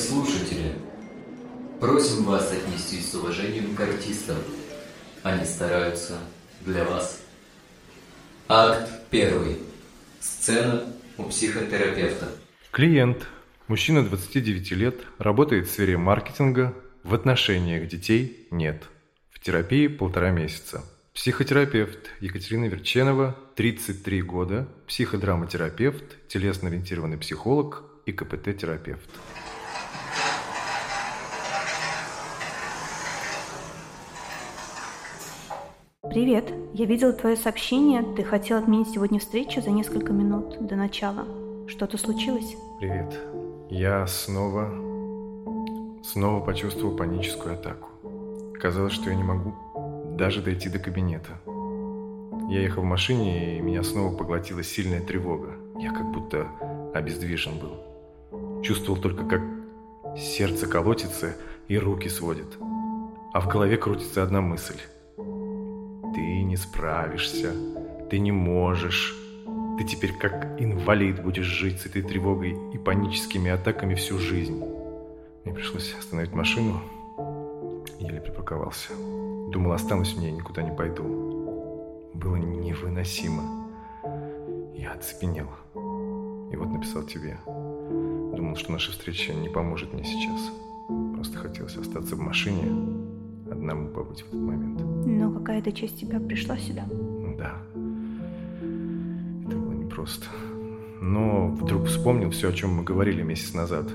Слушатели, просим вас отнестись с уважением к артистам. Они стараются для вас. Акт первый. Сцена у психотерапевта. Клиент, мужчина 29 лет, работает в сфере маркетинга, в отношениях детей нет. В терапии полтора месяца. Психотерапевт Екатерина Верченова, 33 года, психодраматерапевт, телесно-ориентированный психолог и КПТ-терапевт. Привет. Я видела твое сообщение. Ты хотел отменить сегодня встречу за несколько минут до начала. Что-то случилось? Привет. Я снова, снова почувствовал паническую атаку. Казалось, что я не могу даже дойти до кабинета. Я ехал в машине, и меня снова поглотила сильная тревога. Я как будто обездвижен был. Чувствовал только, как сердце колотится и руки сводит. А в голове крутится одна мысль. Ты не справишься, ты не можешь. Ты теперь как инвалид будешь жить с этой тревогой и паническими атаками всю жизнь. Мне пришлось остановить машину, еле припарковался. Думал, останусь в ней, никуда не пойду. Было невыносимо. Я оцепенел. И вот написал тебе. Думал, что наша встреча не поможет мне сейчас. Просто хотелось остаться в машине, одному побыть в этот момент. Но какая-то часть тебя пришла сюда. Да. Это было непросто. Но вдруг вспомнил все, о чем мы говорили месяц назад.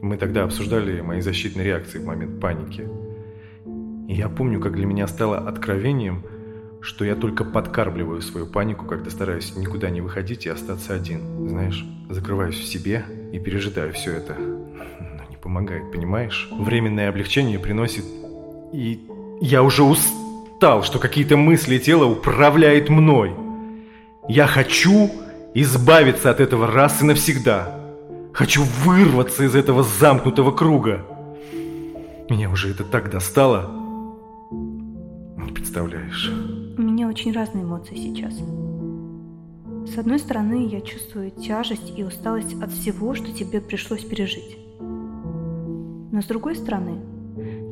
Мы тогда обсуждали мои защитные реакции в момент паники – и я помню, как для меня стало откровением, что я только подкармливаю свою панику, когда стараюсь никуда не выходить и остаться один. Знаешь, закрываюсь в себе и пережидаю все это. Но не помогает, понимаешь? Временное облегчение приносит... И я уже устал, что какие-то мысли тела управляют мной. Я хочу избавиться от этого раз и навсегда. Хочу вырваться из этого замкнутого круга. Меня уже это так достало, представляешь. У меня очень разные эмоции сейчас. С одной стороны, я чувствую тяжесть и усталость от всего, что тебе пришлось пережить. Но с другой стороны,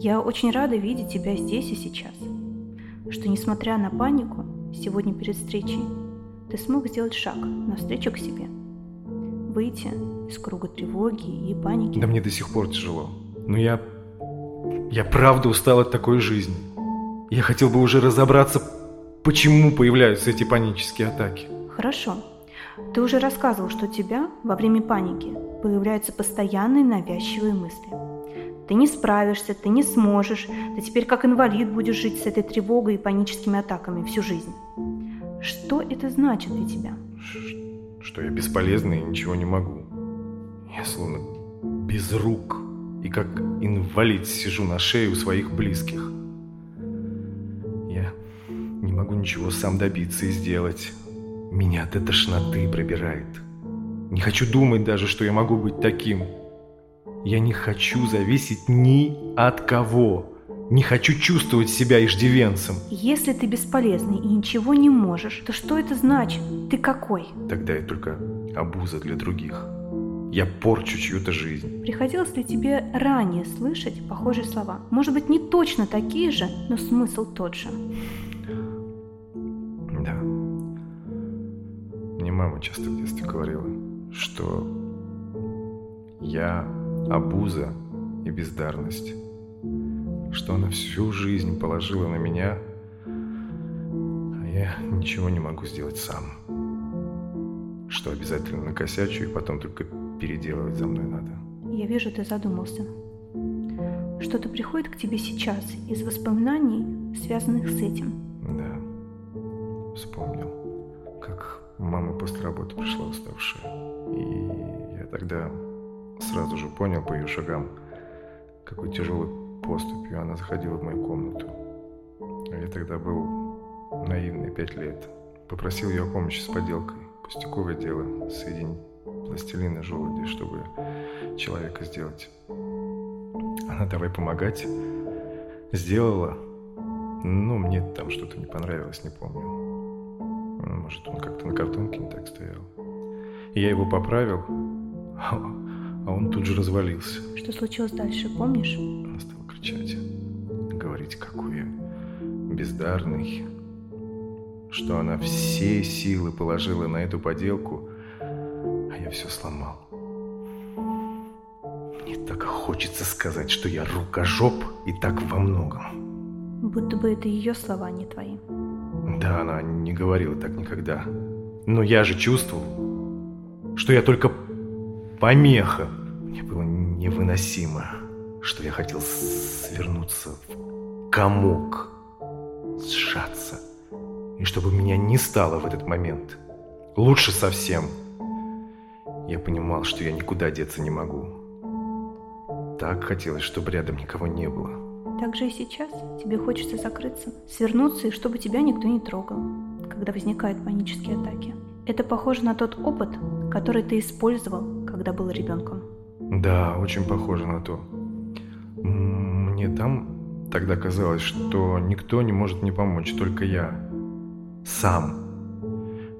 я очень рада видеть тебя здесь и сейчас. Что несмотря на панику, сегодня перед встречей, ты смог сделать шаг навстречу к себе. Выйти из круга тревоги и паники. Да мне до сих пор тяжело. Но я... Я правда устал от такой жизни. Я хотел бы уже разобраться, почему появляются эти панические атаки. Хорошо. Ты уже рассказывал, что у тебя во время паники появляются постоянные навязчивые мысли. Ты не справишься, ты не сможешь, ты теперь как инвалид будешь жить с этой тревогой и паническими атаками всю жизнь. Что это значит для тебя? Что я бесполезный и ничего не могу. Я словно без рук и как инвалид сижу на шее у своих близких могу ничего сам добиться и сделать. Меня до тошноты пробирает. Не хочу думать даже, что я могу быть таким. Я не хочу зависеть ни от кого. Не хочу чувствовать себя иждивенцем. Если ты бесполезный и ничего не можешь, то что это значит? Ты какой? Тогда я только обуза для других. Я порчу чью-то жизнь. Приходилось ли тебе ранее слышать похожие слова? Может быть, не точно такие же, но смысл тот же. мама часто в детстве говорила, что я обуза и бездарность, что она всю жизнь положила на меня, а я ничего не могу сделать сам, что обязательно накосячу и потом только переделывать за мной надо. Я вижу, ты задумался. Что-то приходит к тебе сейчас из воспоминаний, связанных с этим. Да, вспомнил Мама после работы пришла уставшая. И я тогда сразу же понял по ее шагам, какой тяжелой поступью она заходила в мою комнату. Я тогда был наивный, пять лет. Попросил ее о помощи с поделкой. Пустяковое дело, соединить пластилин и желуди, чтобы человека сделать. Она давай помогать. Сделала. Ну, мне там что-то не понравилось, не помню. Может, он как-то на картонке не так стоял. Я его поправил, а а он тут же развалился. Что случилось дальше, помнишь? Она стала кричать, говорить, какой я бездарный, что она все силы положила на эту поделку, а я все сломал. Мне так хочется сказать, что я рукожоп и так во многом. Будто бы это ее слова, не твои. Да, она не говорила так никогда. Но я же чувствовал, что я только помеха. Мне было невыносимо, что я хотел свернуться в комок, сжаться. И чтобы меня не стало в этот момент. Лучше совсем. Я понимал, что я никуда деться не могу. Так хотелось, чтобы рядом никого не было. Так же и сейчас тебе хочется закрыться, свернуться, и чтобы тебя никто не трогал, когда возникают панические атаки. Это похоже на тот опыт, который ты использовал, когда был ребенком. Да, очень похоже на то. Мне там тогда казалось, что никто не может мне помочь, только я. Сам.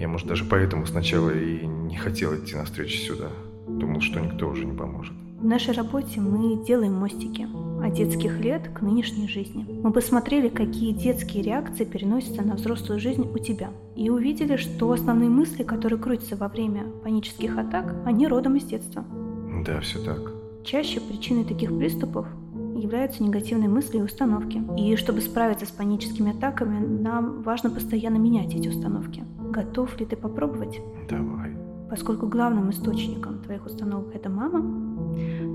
Я, может, даже поэтому сначала и не хотел идти на встречу сюда. Думал, что никто уже не поможет. В нашей работе мы делаем мостики от детских лет к нынешней жизни. Мы посмотрели, какие детские реакции переносятся на взрослую жизнь у тебя. И увидели, что основные мысли, которые крутятся во время панических атак, они родом из детства. Да, все так. Чаще причиной таких приступов являются негативные мысли и установки. И чтобы справиться с паническими атаками, нам важно постоянно менять эти установки. Готов ли ты попробовать? Давай. Поскольку главным источником твоих установок это мама,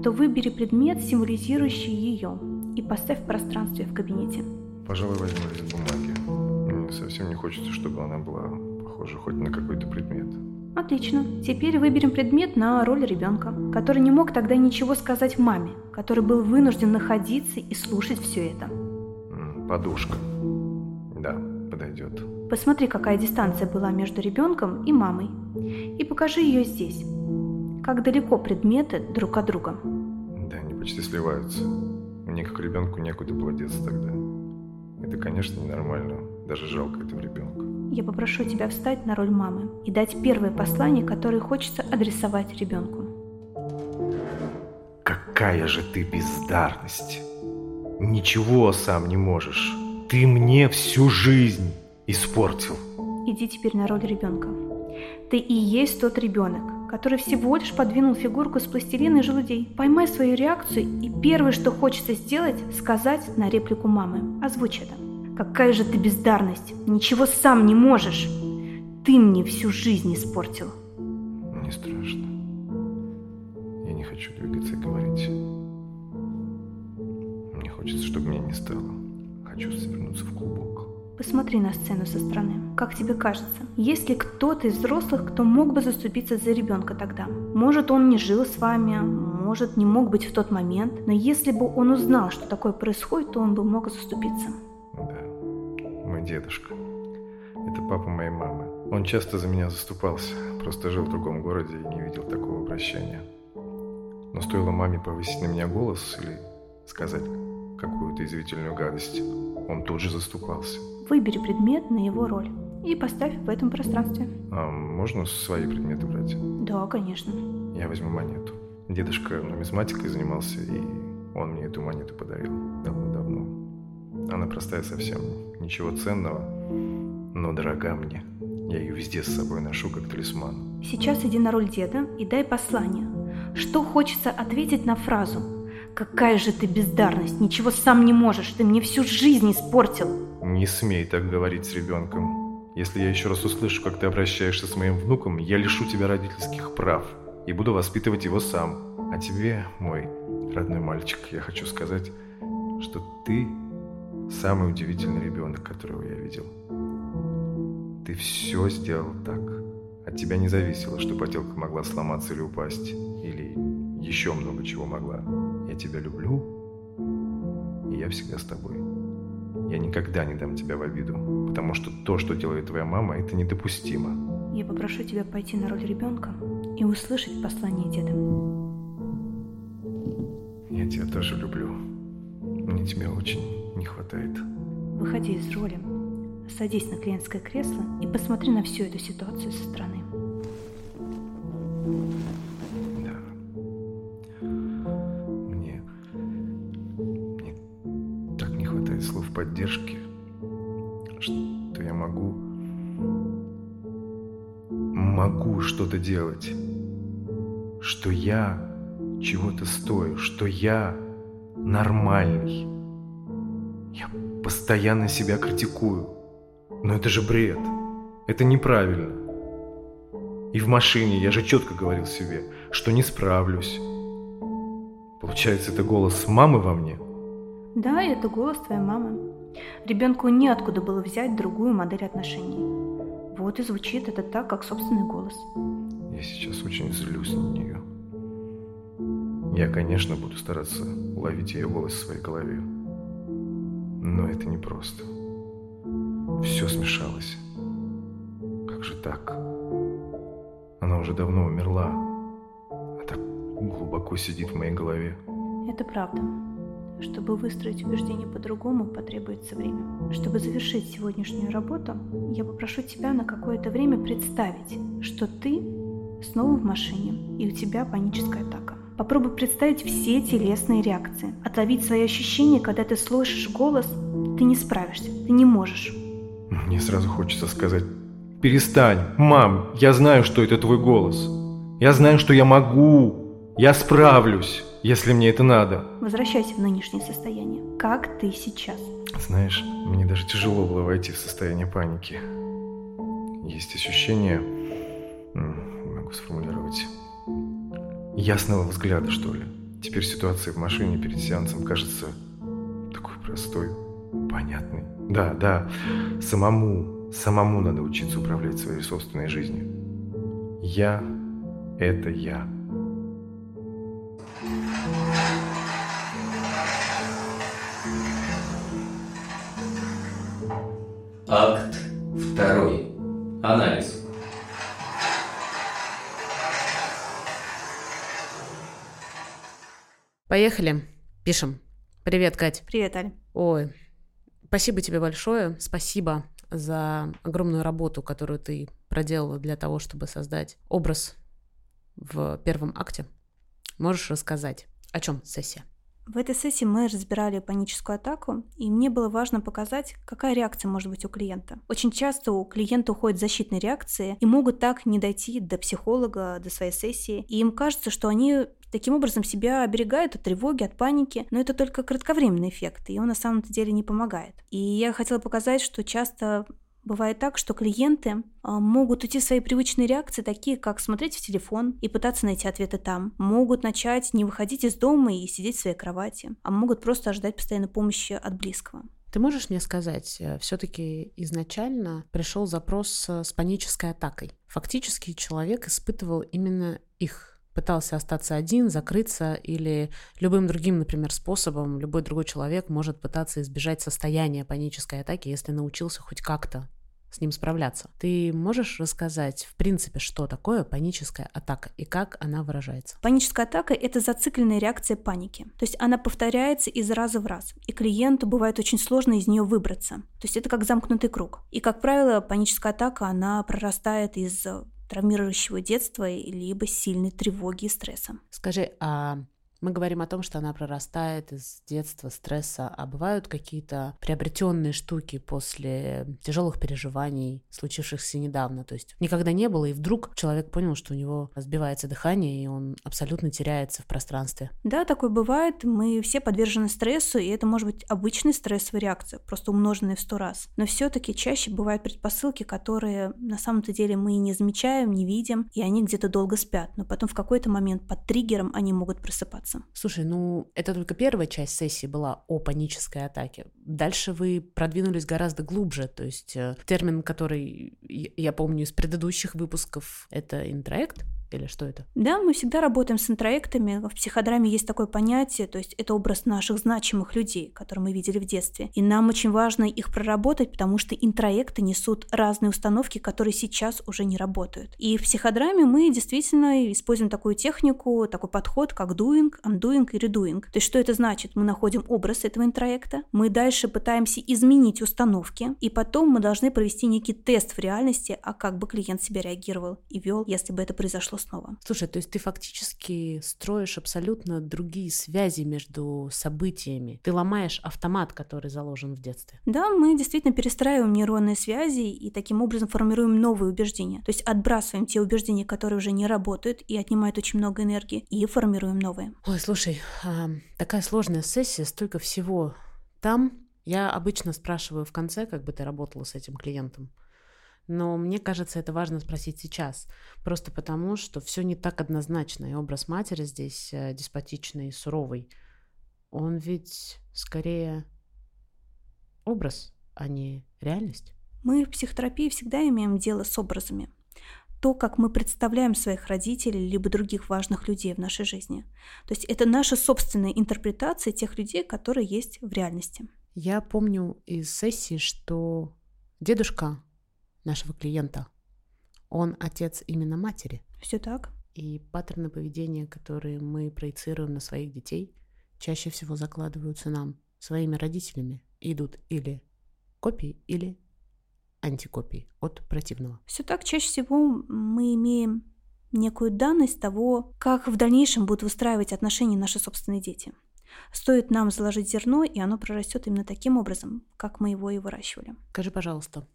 то выбери предмет, символизирующий ее, и поставь в пространстве в кабинете. Пожалуй, возьму лист бумаги. Мне совсем не хочется, чтобы она была похожа хоть на какой-то предмет. Отлично. Теперь выберем предмет на роль ребенка, который не мог тогда ничего сказать маме, который был вынужден находиться и слушать все это. Подушка. Да, подойдет. Посмотри, какая дистанция была между ребенком и мамой. И покажи ее здесь как далеко предметы друг от друга. Да, они почти сливаются. Мне как ребенку некуда было деться тогда. Это, конечно, ненормально. Даже жалко этого ребенка. Я попрошу тебя встать на роль мамы и дать первое послание, которое хочется адресовать ребенку. Какая же ты бездарность! Ничего сам не можешь. Ты мне всю жизнь испортил. Иди теперь на роль ребенка. Ты и есть тот ребенок, который всего лишь подвинул фигурку из пластилина и желудей. Поймай свою реакцию, и первое, что хочется сделать, сказать на реплику мамы. Озвучь это. Какая же ты бездарность! Ничего сам не можешь! Ты мне всю жизнь испортил. Не страшно. Я не хочу двигаться и говорить. Мне хочется, чтобы меня не стало. Хочу свернуться в клубок. Посмотри на сцену со стороны. Как тебе кажется, есть ли кто-то из взрослых, кто мог бы заступиться за ребенка тогда? Может, он не жил с вами, может, не мог быть в тот момент, но если бы он узнал, что такое происходит, то он бы мог заступиться. Да, мой дедушка. Это папа моей мамы. Он часто за меня заступался, просто жил в другом городе и не видел такого обращения. Но стоило маме повысить на меня голос или сказать какую-то извительную гадость, он тут же заступался. Выбери предмет на его роль и поставь в этом пространстве. А можно свои предметы брать? Да, конечно. Я возьму монету. Дедушка нумизматикой занимался, и он мне эту монету подарил давно-давно. Она простая совсем, ничего ценного, но дорога мне. Я ее везде с собой ношу, как талисман. Сейчас иди на роль деда и дай послание. Что хочется ответить на фразу «Какая же ты бездарность! Ничего сам не можешь! Ты мне всю жизнь испортил!» Не смей так говорить с ребенком. Если я еще раз услышу, как ты обращаешься с моим внуком, я лишу тебя родительских прав и буду воспитывать его сам. А тебе, мой родной мальчик, я хочу сказать, что ты самый удивительный ребенок, которого я видел. Ты все сделал так. От тебя не зависело, что поделка могла сломаться или упасть, или еще много чего могла. Я тебя люблю, и я всегда с тобой. Я никогда не дам тебя в обиду, потому что то, что делает твоя мама, это недопустимо. Я попрошу тебя пойти на роль ребенка и услышать послание деда. Я тебя тоже люблю. Мне тебя очень не хватает. Выходи из роли, садись на клиентское кресло и посмотри на всю эту ситуацию со стороны. Да. и слов поддержки, что я могу, могу что-то делать, что я чего-то стою, что я нормальный. Я постоянно себя критикую. Но это же бред. Это неправильно. И в машине я же четко говорил себе, что не справлюсь. Получается, это голос мамы во мне – да, это голос твоей мамы. Ребенку неоткуда было взять другую модель отношений. Вот и звучит это так, как собственный голос. Я сейчас очень злюсь на нее. Я, конечно, буду стараться уловить ее голос в своей голове. Но это непросто. Все смешалось. Как же так? Она уже давно умерла, а так глубоко сидит в моей голове. Это правда. Чтобы выстроить убеждение по-другому, потребуется время. Чтобы завершить сегодняшнюю работу, я попрошу тебя на какое-то время представить, что ты снова в машине, и у тебя паническая атака. Попробуй представить все телесные реакции, отловить свои ощущения, когда ты слышишь голос, ты не справишься, ты не можешь. Мне сразу хочется сказать, перестань, мам, я знаю, что это твой голос. Я знаю, что я могу, я справлюсь, если мне это надо. Возвращайся в нынешнее состояние. Как ты сейчас? Знаешь, мне даже тяжело было войти в состояние паники. Есть ощущение, не могу сформулировать, ясного взгляда, что ли. Теперь ситуация в машине перед сеансом кажется такой простой, понятной. Да, да, самому, самому надо учиться управлять своей собственной жизнью. Я – это я. Акт второй. Анализ. Поехали. Пишем. Привет, Кать. Привет, Аль. Ой, спасибо тебе большое. Спасибо за огромную работу, которую ты проделала для того, чтобы создать образ в первом акте. Можешь рассказать, о чем сессия? В этой сессии мы разбирали паническую атаку, и мне было важно показать, какая реакция может быть у клиента. Очень часто у клиента уходят защитные реакции и могут так не дойти до психолога, до своей сессии, и им кажется, что они таким образом себя оберегают от тревоги, от паники, но это только кратковременный эффект, и он на самом деле не помогает. И я хотела показать, что часто Бывает так, что клиенты а, могут уйти в свои привычные реакции, такие как смотреть в телефон и пытаться найти ответы там. Могут начать не выходить из дома и сидеть в своей кровати, а могут просто ожидать постоянной помощи от близкого. Ты можешь мне сказать, э, все-таки изначально пришел запрос с панической атакой. Фактически человек испытывал именно их пытался остаться один, закрыться или любым другим, например, способом, любой другой человек может пытаться избежать состояния панической атаки, если научился хоть как-то с ним справляться. Ты можешь рассказать, в принципе, что такое паническая атака и как она выражается? Паническая атака – это зацикленная реакция паники. То есть она повторяется из раза в раз, и клиенту бывает очень сложно из нее выбраться. То есть это как замкнутый круг. И, как правило, паническая атака, она прорастает из травмирующего детства либо сильной тревоги и стресса. Скажи, а мы говорим о том, что она прорастает из детства, стресса, а бывают какие-то приобретенные штуки после тяжелых переживаний, случившихся недавно. То есть никогда не было, и вдруг человек понял, что у него сбивается дыхание, и он абсолютно теряется в пространстве. Да, такое бывает. Мы все подвержены стрессу, и это может быть обычная стрессовая реакция, просто умноженная в сто раз. Но все-таки чаще бывают предпосылки, которые на самом-то деле мы не замечаем, не видим, и они где-то долго спят. Но потом в какой-то момент под триггером они могут просыпаться заниматься. Слушай, ну это только первая часть сессии была о панической атаке. Дальше вы продвинулись гораздо глубже, то есть э, термин, который я помню из предыдущих выпусков, это интроект, или что это? Да, мы всегда работаем с интроектами. В психодраме есть такое понятие, то есть это образ наших значимых людей, которые мы видели в детстве. И нам очень важно их проработать, потому что интроекты несут разные установки, которые сейчас уже не работают. И в психодраме мы действительно используем такую технику, такой подход, как doing, undoing и redoing. То есть что это значит? Мы находим образ этого интроекта, мы дальше пытаемся изменить установки, и потом мы должны провести некий тест в реальности, а как бы клиент себя реагировал и вел, если бы это произошло снова. Слушай, то есть ты фактически строишь абсолютно другие связи между событиями. Ты ломаешь автомат, который заложен в детстве. Да, мы действительно перестраиваем нейронные связи и таким образом формируем новые убеждения. То есть отбрасываем те убеждения, которые уже не работают и отнимают очень много энергии, и формируем новые. Ой, слушай, а, такая сложная сессия, столько всего там. Я обычно спрашиваю в конце, как бы ты работала с этим клиентом. Но мне кажется, это важно спросить сейчас. Просто потому, что все не так однозначно. И образ матери здесь э, деспотичный, суровый. Он ведь скорее образ, а не реальность. Мы в психотерапии всегда имеем дело с образами. То, как мы представляем своих родителей либо других важных людей в нашей жизни. То есть это наша собственная интерпретация тех людей, которые есть в реальности. Я помню из сессии, что дедушка нашего клиента. Он отец именно матери. Все так. И паттерны поведения, которые мы проецируем на своих детей, чаще всего закладываются нам своими родителями. Идут или копии, или антикопии от противного. Все так. Чаще всего мы имеем некую данность того, как в дальнейшем будут выстраивать отношения наши собственные дети. Стоит нам заложить зерно, и оно прорастет именно таким образом, как мы его и выращивали. Скажи, пожалуйста,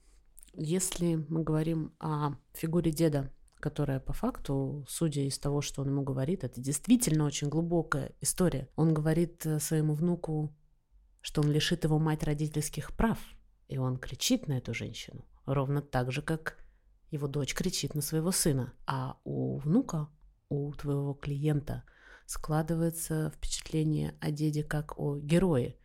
если мы говорим о фигуре деда, которая по факту, судя из того, что он ему говорит, это действительно очень глубокая история. Он говорит э, своему внуку, что он лишит его мать родительских прав, и он кричит на эту женщину, ровно так же, как его дочь кричит на своего сына. А у внука, у твоего клиента складывается впечатление о деде как о герое,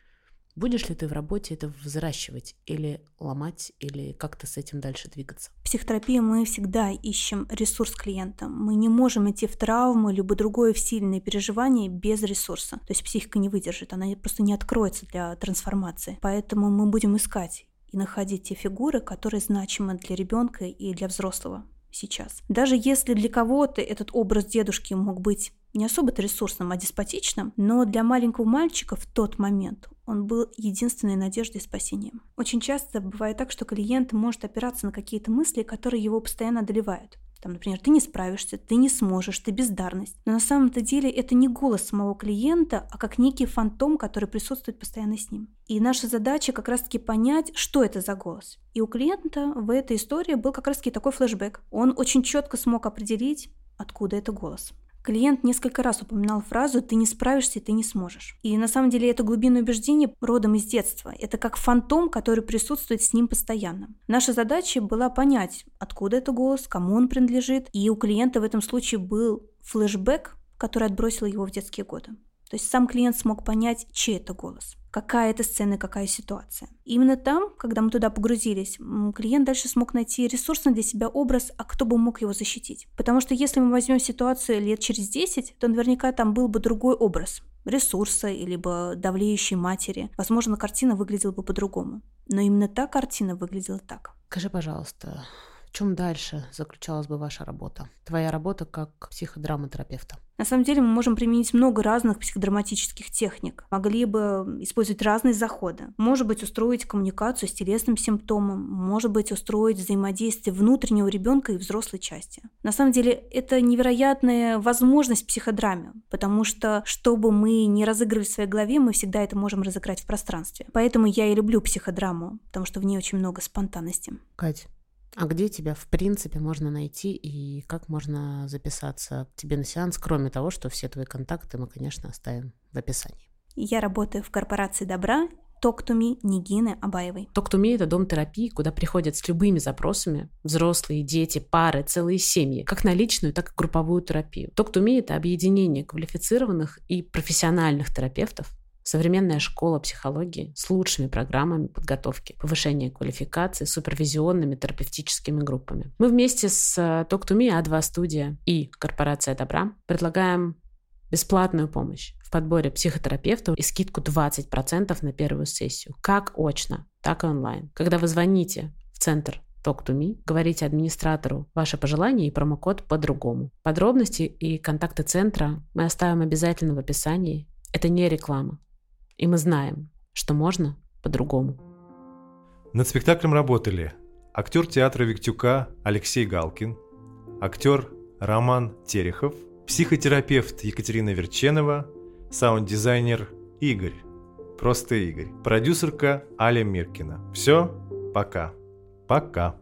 Будешь ли ты в работе это взращивать или ломать, или как-то с этим дальше двигаться? В психотерапии мы всегда ищем ресурс клиента. Мы не можем идти в травму, либо другое в сильное переживание без ресурса. То есть психика не выдержит, она просто не откроется для трансформации. Поэтому мы будем искать и находить те фигуры, которые значимы для ребенка и для взрослого сейчас. Даже если для кого-то этот образ дедушки мог быть не особо-то ресурсным, а деспотичным, но для маленького мальчика в тот момент он был единственной надеждой и спасением. Очень часто бывает так, что клиент может опираться на какие-то мысли, которые его постоянно одолевают. Там, например, ты не справишься, ты не сможешь, ты бездарность. Но на самом-то деле это не голос самого клиента, а как некий фантом, который присутствует постоянно с ним. И наша задача как раз-таки понять, что это за голос. И у клиента в этой истории был как раз-таки такой флешбэк. Он очень четко смог определить, откуда это голос. Клиент несколько раз упоминал фразу «ты не справишься, ты не сможешь». И на самом деле это глубинное убеждение родом из детства. Это как фантом, который присутствует с ним постоянно. Наша задача была понять, откуда это голос, кому он принадлежит. И у клиента в этом случае был флешбэк, который отбросил его в детские годы. То есть сам клиент смог понять, чей это голос какая это сцена, какая ситуация. И именно там, когда мы туда погрузились, клиент дальше смог найти ресурсный для себя образ, а кто бы мог его защитить. Потому что если мы возьмем ситуацию лет через 10, то наверняка там был бы другой образ ресурса, либо давлеющей матери. Возможно, картина выглядела бы по-другому. Но именно та картина выглядела так. Скажи, пожалуйста, в чем дальше заключалась бы ваша работа? Твоя работа как психодраматерапевта? На самом деле мы можем применить много разных психодраматических техник. Могли бы использовать разные заходы. Может быть, устроить коммуникацию с телесным симптомом, может быть, устроить взаимодействие внутреннего ребенка и взрослой части. На самом деле, это невероятная возможность психодраме, потому что, чтобы мы не разыгрывали в своей голове, мы всегда это можем разыграть в пространстве. Поэтому я и люблю психодраму, потому что в ней очень много спонтанности. Кать, а где тебя, в принципе, можно найти и как можно записаться к тебе на сеанс, кроме того, что все твои контакты мы, конечно, оставим в описании. Я работаю в корпорации добра Me Нигины Абаевой. Me – это дом терапии, куда приходят с любыми запросами взрослые, дети, пары, целые семьи, как на личную, так и групповую терапию. Me – это объединение квалифицированных и профессиональных терапевтов, Современная школа психологии с лучшими программами подготовки, повышения квалификации, супервизионными терапевтическими группами. Мы вместе с э, Talk to Me, А2 студия и Корпорация Добра предлагаем бесплатную помощь в подборе психотерапевтов и скидку 20% на первую сессию, как очно, так и онлайн. Когда вы звоните в центр Talk to Me, говорите администратору ваше пожелание и промокод по-другому. Подробности и контакты центра мы оставим обязательно в описании. Это не реклама. И мы знаем, что можно по-другому. Над спектаклем работали актер театра Виктюка Алексей Галкин, актер Роман Терехов, психотерапевт Екатерина Верченова, саунд-дизайнер Игорь. Просто Игорь. Продюсерка Аля Миркина. Все, пока. Пока.